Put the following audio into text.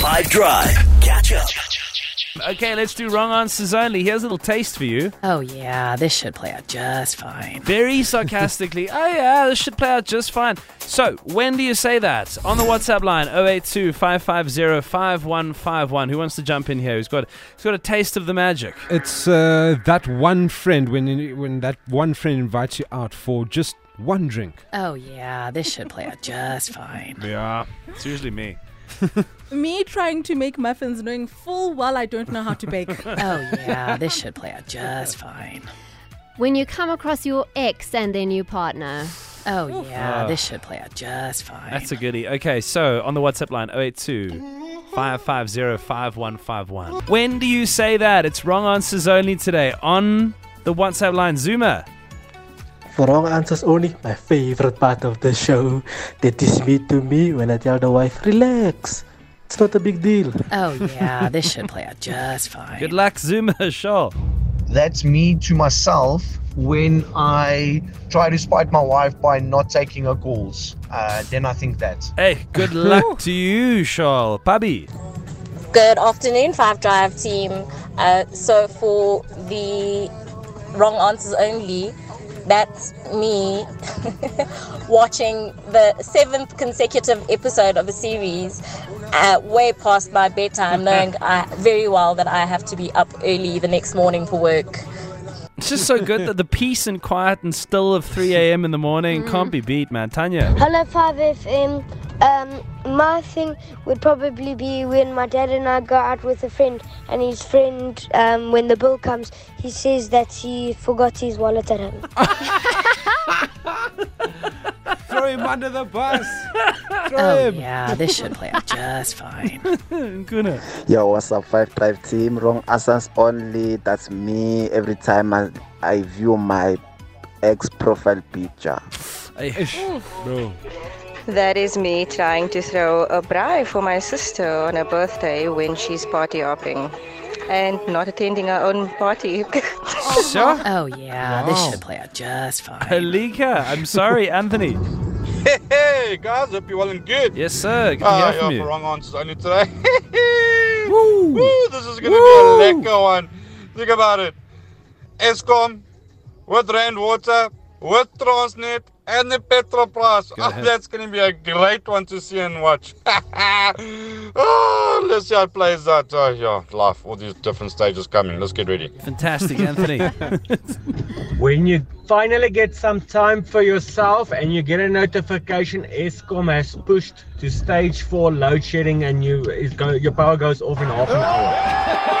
5 Drive. Catch up. Okay, let's do wrong answers only. Here's a little taste for you. Oh, yeah, this should play out just fine. Very sarcastically. oh, yeah, this should play out just fine. So, when do you say that? On the WhatsApp line 082 550 5151. Who wants to jump in here? Who's got, who's got a taste of the magic? It's uh, that one friend when when that one friend invites you out for just one drink. Oh, yeah, this should play out just fine. Yeah, it's usually me. Me trying to make muffins knowing full well I don't know how to bake. Oh, yeah, this should play out just fine. When you come across your ex and their new partner. Oh, yeah, Oh. this should play out just fine. That's a goodie. Okay, so on the WhatsApp line 082 550 When do you say that? It's wrong answers only today. On the WhatsApp line, Zuma. For wrong answers only, my favorite part of the show. They teach me to me when I tell the wife, relax. It's not a big deal. Oh, yeah, this should play out just fine. Good luck, Zuma. Sure. That's me to myself when I try to spite my wife by not taking her calls. Uh, then I think that. Hey, good luck to you, Charles. Pabi. Good afternoon, Five Drive team. Uh, so for the wrong answers only, that's me watching the seventh consecutive episode of a series uh, way past my bedtime, knowing I, very well that I have to be up early the next morning for work. It's just so good that the peace and quiet and still of 3 a.m. in the morning can't be beat, man. Tanya. Hello, 5FM. Um, my thing would probably be when my dad and I go out with a friend, and his friend, um, when the bill comes, he says that he forgot his wallet at home. Throw him under the bus. Throw Oh, him. yeah, this should play out just fine. Good. Yo, what's up, Five Drive team? Wrong answers only. That's me every time I, I view my ex profile picture. Hey, bro. That is me trying to throw a bribe for my sister on her birthday when she's party hopping and not attending her own party. Sure. Oh, yeah, this should play out just fine. Halika. I'm sorry, Anthony. Hey guys, hope you're well and good. Yes, sir. Good to ah, hear yeah, from for you. wrong answers only today. Woo, Woo, this is gonna be a lekker one. Think about it. Eskom, with Rand Water, with Transnet, and the Petrobras. Go Oh, that's gonna be a great one to see and watch. oh, let's see how it plays out. Oh, yeah, life, all these different stages coming. Let's get ready. Fantastic, Anthony. When you finally get some time for yourself and you get a notification Eskom has pushed to stage four load shedding and you is go, your power goes off in half an hour.